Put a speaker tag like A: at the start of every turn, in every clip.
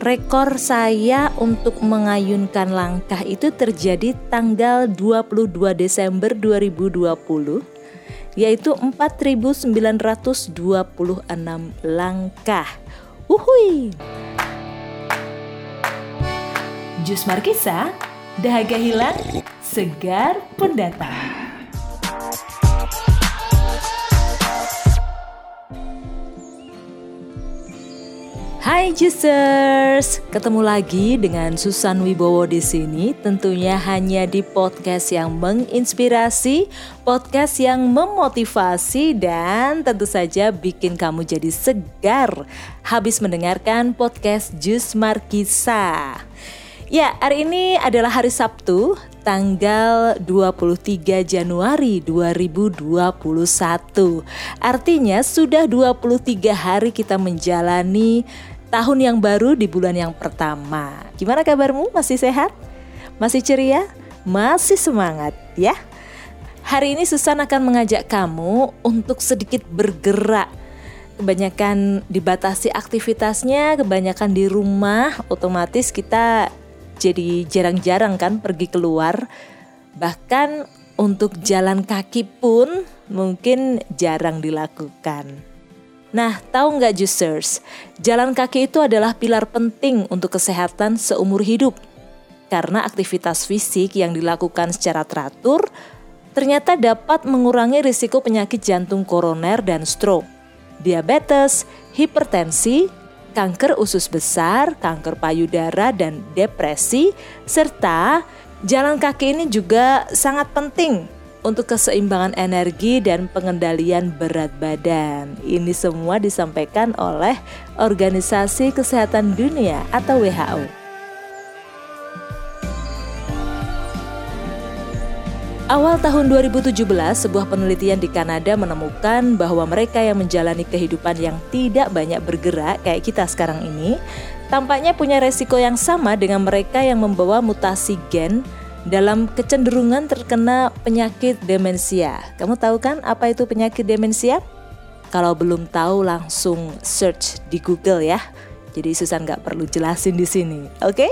A: rekor saya untuk mengayunkan langkah itu terjadi tanggal 22 Desember 2020 yaitu 4926 langkah. Uhui. Jus Markisa, dahaga hilang, segar pun Hai Juicers, ketemu lagi dengan Susan Wibowo di sini. Tentunya hanya di podcast yang menginspirasi, podcast yang memotivasi dan tentu saja bikin kamu jadi segar habis mendengarkan podcast Jus Markisa. Ya, hari ini adalah hari Sabtu, tanggal 23 Januari 2021. Artinya sudah 23 hari kita menjalani tahun yang baru di bulan yang pertama. Gimana kabarmu? Masih sehat? Masih ceria? Masih semangat ya? Hari ini Susan akan mengajak kamu untuk sedikit bergerak. Kebanyakan dibatasi aktivitasnya, kebanyakan di rumah, otomatis kita jadi jarang-jarang kan pergi keluar. Bahkan untuk jalan kaki pun mungkin jarang dilakukan. Nah, tahu nggak juicers? Jalan kaki itu adalah pilar penting untuk kesehatan seumur hidup. Karena aktivitas fisik yang dilakukan secara teratur ternyata dapat mengurangi risiko penyakit jantung koroner dan stroke, diabetes, hipertensi, kanker usus besar, kanker payudara, dan depresi, serta jalan kaki ini juga sangat penting untuk keseimbangan energi dan pengendalian berat badan. Ini semua disampaikan oleh Organisasi Kesehatan Dunia atau WHO. Awal tahun 2017, sebuah penelitian di Kanada menemukan bahwa mereka yang menjalani kehidupan yang tidak banyak bergerak kayak kita sekarang ini, tampaknya punya resiko yang sama dengan mereka yang membawa mutasi gen dalam kecenderungan terkena penyakit demensia. Kamu tahu kan apa itu penyakit demensia? Kalau belum tahu langsung search di Google ya. Jadi Susan nggak perlu jelasin di sini, oke? Okay?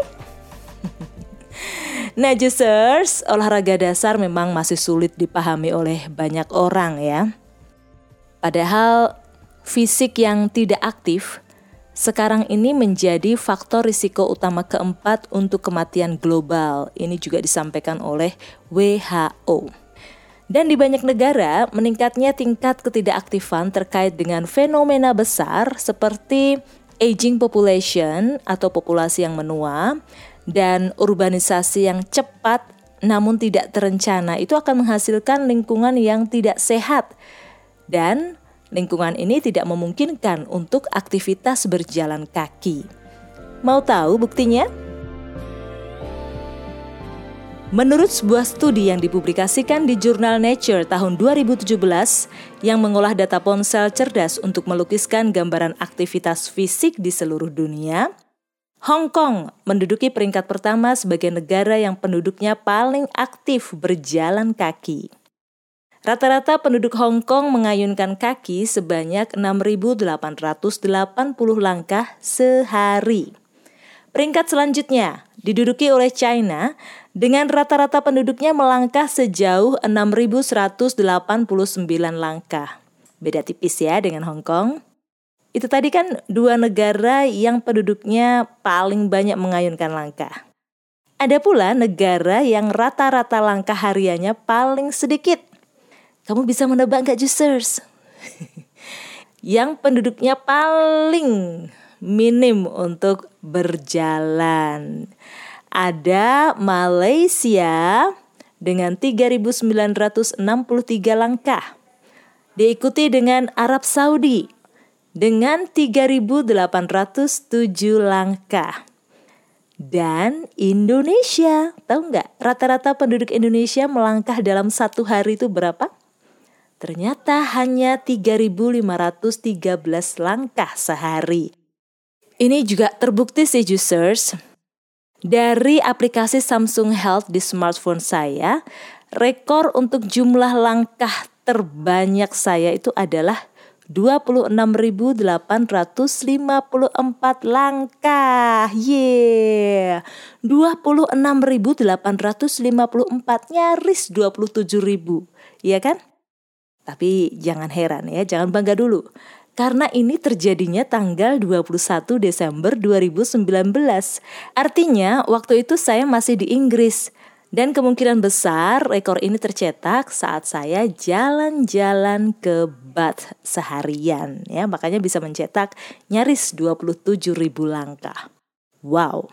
A: nah, juicers, olahraga dasar memang masih sulit dipahami oleh banyak orang ya. Padahal fisik yang tidak aktif sekarang ini menjadi faktor risiko utama keempat untuk kematian global. Ini juga disampaikan oleh WHO. Dan di banyak negara, meningkatnya tingkat ketidakaktifan terkait dengan fenomena besar seperti aging population atau populasi yang menua dan urbanisasi yang cepat namun tidak terencana itu akan menghasilkan lingkungan yang tidak sehat dan Lingkungan ini tidak memungkinkan untuk aktivitas berjalan kaki. Mau tahu buktinya? Menurut sebuah studi yang dipublikasikan di jurnal Nature tahun 2017 yang mengolah data ponsel cerdas untuk melukiskan gambaran aktivitas fisik di seluruh dunia, Hong Kong menduduki peringkat pertama sebagai negara yang penduduknya paling aktif berjalan kaki. Rata-rata penduduk Hong Kong mengayunkan kaki sebanyak 6.880 langkah sehari. Peringkat selanjutnya diduduki oleh China dengan rata-rata penduduknya melangkah sejauh 6.189 langkah. Beda tipis ya dengan Hong Kong. Itu tadi kan dua negara yang penduduknya paling banyak mengayunkan langkah. Ada pula negara yang rata-rata langkah hariannya paling sedikit, kamu bisa menebak nggak juicers? yang penduduknya paling minim untuk berjalan. Ada Malaysia dengan 3.963 langkah. Diikuti dengan Arab Saudi dengan 3.807 langkah. Dan Indonesia, tahu nggak rata-rata penduduk Indonesia melangkah dalam satu hari itu berapa? Ternyata hanya 3.513 langkah sehari. Ini juga terbukti sih juicers. Dari aplikasi Samsung Health di smartphone saya, rekor untuk jumlah langkah terbanyak saya itu adalah 26.854 langkah. Yeah. 26.854 nyaris 27.000. Iya kan? Tapi jangan heran ya, jangan bangga dulu. Karena ini terjadinya tanggal 21 Desember 2019. Artinya waktu itu saya masih di Inggris. Dan kemungkinan besar rekor ini tercetak saat saya jalan-jalan ke Bath seharian ya, makanya bisa mencetak nyaris 27 ribu langkah. Wow,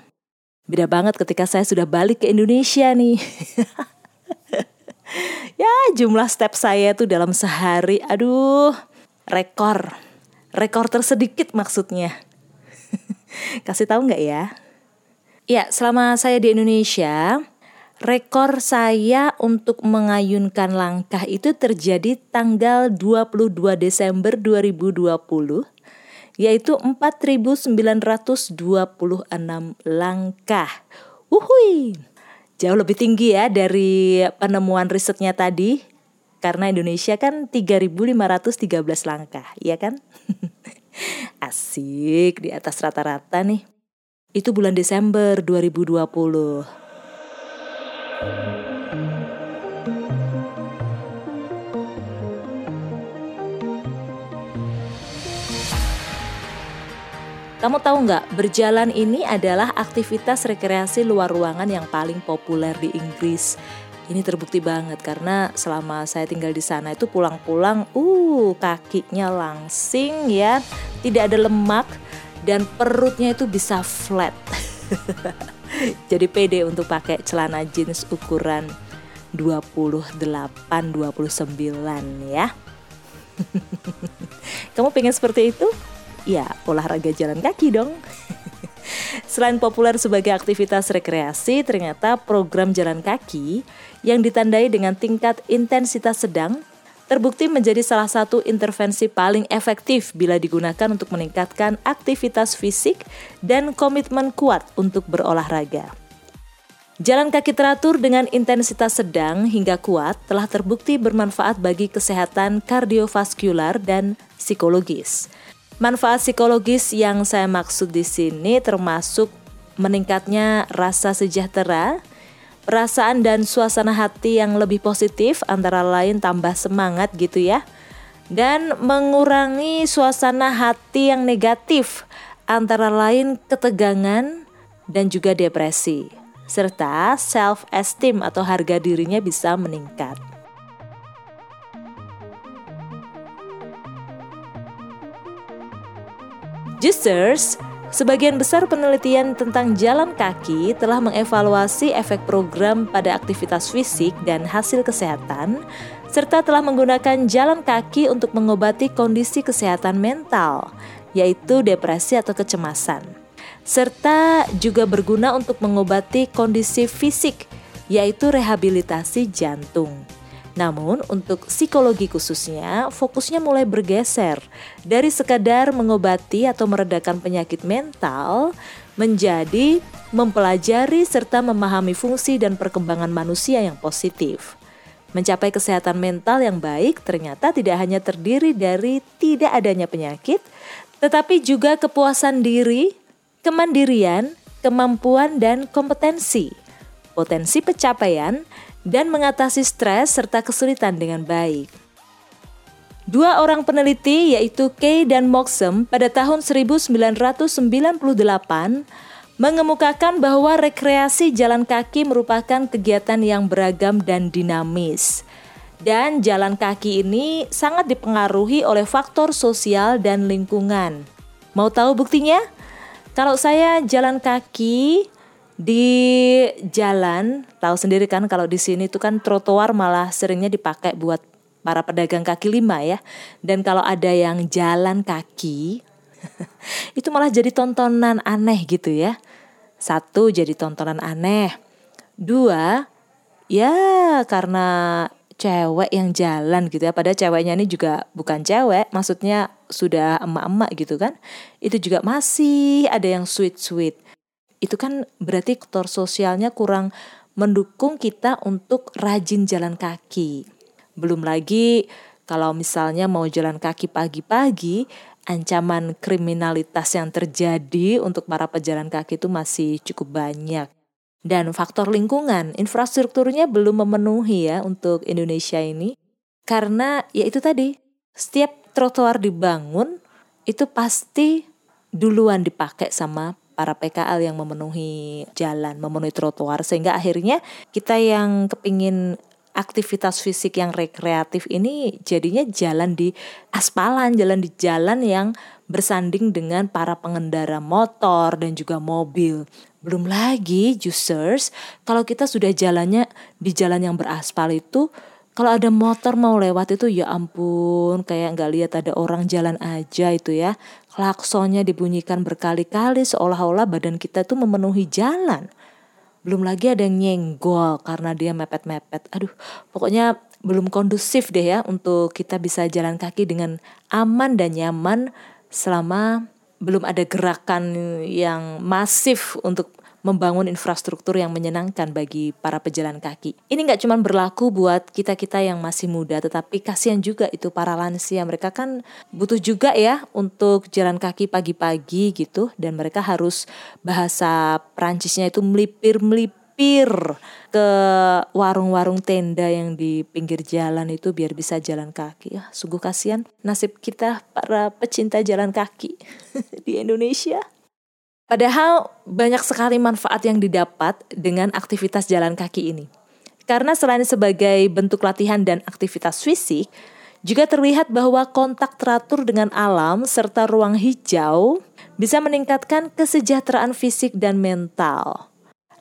A: beda banget ketika saya sudah balik ke Indonesia nih. ya jumlah step saya tuh dalam sehari, aduh rekor, rekor tersedikit maksudnya. Kasih tahu nggak ya? Ya, selama saya di Indonesia, rekor saya untuk mengayunkan langkah itu terjadi tanggal 22 Desember 2020 yaitu 4926 langkah. Wuhui. Jauh lebih tinggi ya dari penemuan risetnya tadi karena Indonesia kan 3513 langkah, ya kan? Asik di atas rata-rata nih. Itu bulan Desember 2020. Kamu tahu nggak, berjalan ini adalah aktivitas rekreasi luar ruangan yang paling populer di Inggris. Ini terbukti banget karena selama saya tinggal di sana itu pulang-pulang, uh kakinya langsing ya, tidak ada lemak dan perutnya itu bisa flat. Jadi pede untuk pakai celana jeans ukuran 28 29 ya. Kamu pengen seperti itu? Ya, olahraga jalan kaki dong. Selain populer sebagai aktivitas rekreasi, ternyata program jalan kaki yang ditandai dengan tingkat intensitas sedang terbukti menjadi salah satu intervensi paling efektif bila digunakan untuk meningkatkan aktivitas fisik dan komitmen kuat untuk berolahraga. Jalan kaki teratur dengan intensitas sedang hingga kuat telah terbukti bermanfaat bagi kesehatan kardiovaskular dan psikologis. Manfaat psikologis yang saya maksud di sini termasuk meningkatnya rasa sejahtera, perasaan dan suasana hati yang lebih positif antara lain tambah semangat gitu ya. Dan mengurangi suasana hati yang negatif antara lain ketegangan dan juga depresi serta self esteem atau harga dirinya bisa meningkat. Justers, sebagian besar penelitian tentang jalan kaki telah mengevaluasi efek program pada aktivitas fisik dan hasil kesehatan, serta telah menggunakan jalan kaki untuk mengobati kondisi kesehatan mental, yaitu depresi atau kecemasan, serta juga berguna untuk mengobati kondisi fisik, yaitu rehabilitasi jantung. Namun untuk psikologi khususnya fokusnya mulai bergeser dari sekadar mengobati atau meredakan penyakit mental menjadi mempelajari serta memahami fungsi dan perkembangan manusia yang positif. Mencapai kesehatan mental yang baik ternyata tidak hanya terdiri dari tidak adanya penyakit, tetapi juga kepuasan diri, kemandirian, kemampuan, dan kompetensi. Potensi pencapaian dan mengatasi stres serta kesulitan dengan baik. Dua orang peneliti yaitu Kay dan Moxham pada tahun 1998 mengemukakan bahwa rekreasi jalan kaki merupakan kegiatan yang beragam dan dinamis. Dan jalan kaki ini sangat dipengaruhi oleh faktor sosial dan lingkungan. Mau tahu buktinya? Kalau saya jalan kaki di jalan tahu sendiri kan kalau di sini itu kan trotoar malah seringnya dipakai buat para pedagang kaki lima ya. Dan kalau ada yang jalan kaki itu malah jadi tontonan aneh gitu ya. Satu jadi tontonan aneh. Dua ya karena cewek yang jalan gitu ya. Pada ceweknya ini juga bukan cewek maksudnya sudah emak-emak gitu kan. Itu juga masih ada yang sweet-sweet itu kan berarti faktor sosialnya kurang mendukung kita untuk rajin jalan kaki. Belum lagi Kalau misalnya mau jalan kaki pagi-pagi, ancaman kriminalitas yang terjadi untuk para pejalan kaki itu masih cukup banyak. Dan faktor lingkungan, infrastrukturnya belum memenuhi ya untuk Indonesia ini. Karena ya itu tadi, setiap trotoar dibangun itu pasti duluan dipakai sama para PKL yang memenuhi jalan, memenuhi trotoar sehingga akhirnya kita yang kepingin aktivitas fisik yang rekreatif ini jadinya jalan di aspalan, jalan di jalan yang bersanding dengan para pengendara motor dan juga mobil. Belum lagi juicers, kalau kita sudah jalannya di jalan yang beraspal itu kalau ada motor mau lewat itu ya ampun kayak nggak lihat ada orang jalan aja itu ya. Klaksonnya dibunyikan berkali-kali seolah-olah badan kita tuh memenuhi jalan. Belum lagi ada yang nyenggol karena dia mepet-mepet. Aduh pokoknya belum kondusif deh ya untuk kita bisa jalan kaki dengan aman dan nyaman selama belum ada gerakan yang masif untuk membangun infrastruktur yang menyenangkan bagi para pejalan kaki. Ini nggak cuma berlaku buat kita-kita yang masih muda, tetapi kasihan juga itu para lansia. Mereka kan butuh juga ya untuk jalan kaki pagi-pagi gitu, dan mereka harus bahasa Prancisnya itu melipir-melipir ke warung-warung tenda yang di pinggir jalan itu biar bisa jalan kaki. Ya, sungguh kasihan nasib kita para pecinta jalan kaki di Indonesia. Padahal banyak sekali manfaat yang didapat dengan aktivitas jalan kaki ini. Karena selain sebagai bentuk latihan dan aktivitas fisik, juga terlihat bahwa kontak teratur dengan alam serta ruang hijau bisa meningkatkan kesejahteraan fisik dan mental.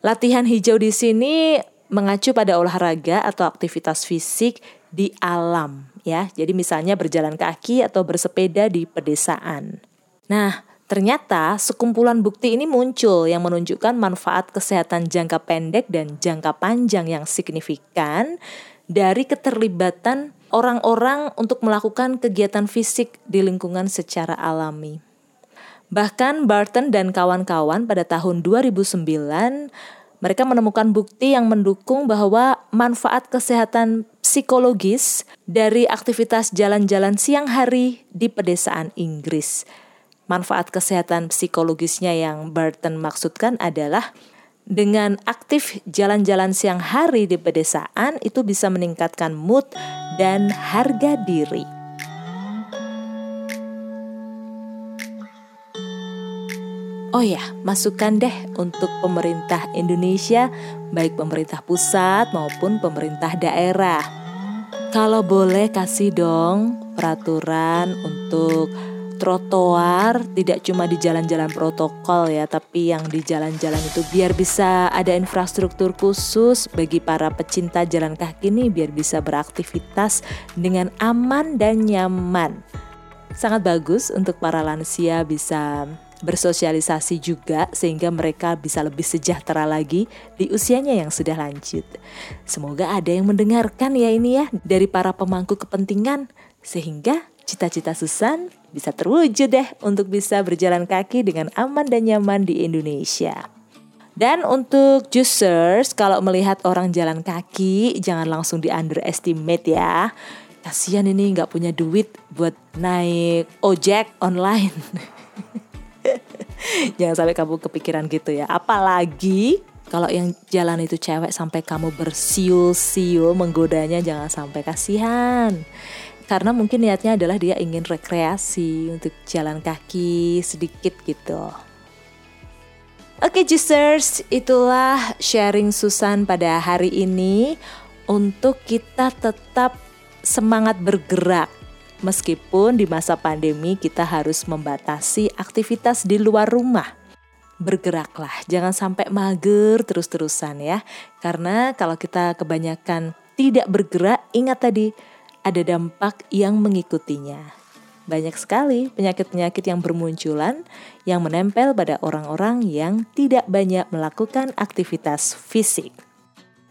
A: Latihan hijau di sini mengacu pada olahraga atau aktivitas fisik di alam ya. Jadi misalnya berjalan kaki atau bersepeda di pedesaan. Nah, Ternyata sekumpulan bukti ini muncul yang menunjukkan manfaat kesehatan jangka pendek dan jangka panjang yang signifikan dari keterlibatan orang-orang untuk melakukan kegiatan fisik di lingkungan secara alami. Bahkan Barton dan kawan-kawan pada tahun 2009 mereka menemukan bukti yang mendukung bahwa manfaat kesehatan psikologis dari aktivitas jalan-jalan siang hari di pedesaan Inggris manfaat kesehatan psikologisnya yang Burton maksudkan adalah dengan aktif jalan-jalan siang hari di pedesaan itu bisa meningkatkan mood dan harga diri. Oh ya, masukkan deh untuk pemerintah Indonesia, baik pemerintah pusat maupun pemerintah daerah. Kalau boleh kasih dong peraturan untuk trotoar tidak cuma di jalan-jalan protokol ya tapi yang di jalan-jalan itu biar bisa ada infrastruktur khusus bagi para pecinta jalan kaki ini biar bisa beraktivitas dengan aman dan nyaman sangat bagus untuk para lansia bisa bersosialisasi juga sehingga mereka bisa lebih sejahtera lagi di usianya yang sudah lanjut. Semoga ada yang mendengarkan ya ini ya dari para pemangku kepentingan sehingga cita-cita Susan bisa terwujud deh untuk bisa berjalan kaki dengan aman dan nyaman di Indonesia. Dan untuk juicers, kalau melihat orang jalan kaki, jangan langsung di underestimate ya. Kasihan ini nggak punya duit buat naik ojek online. jangan sampai kamu kepikiran gitu ya. Apalagi kalau yang jalan itu cewek sampai kamu bersiul-siul menggodanya jangan sampai kasihan karena mungkin niatnya adalah dia ingin rekreasi untuk jalan kaki sedikit gitu. Oke juicers, itulah sharing Susan pada hari ini untuk kita tetap semangat bergerak. Meskipun di masa pandemi kita harus membatasi aktivitas di luar rumah. Bergeraklah, jangan sampai mager terus-terusan ya. Karena kalau kita kebanyakan tidak bergerak, ingat tadi ada dampak yang mengikutinya. Banyak sekali penyakit-penyakit yang bermunculan yang menempel pada orang-orang yang tidak banyak melakukan aktivitas fisik.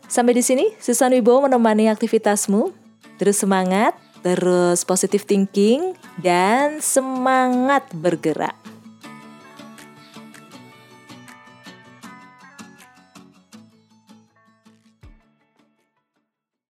A: Sampai di sini, Susan Wibowo menemani aktivitasmu. Terus semangat, terus positive thinking, dan semangat bergerak.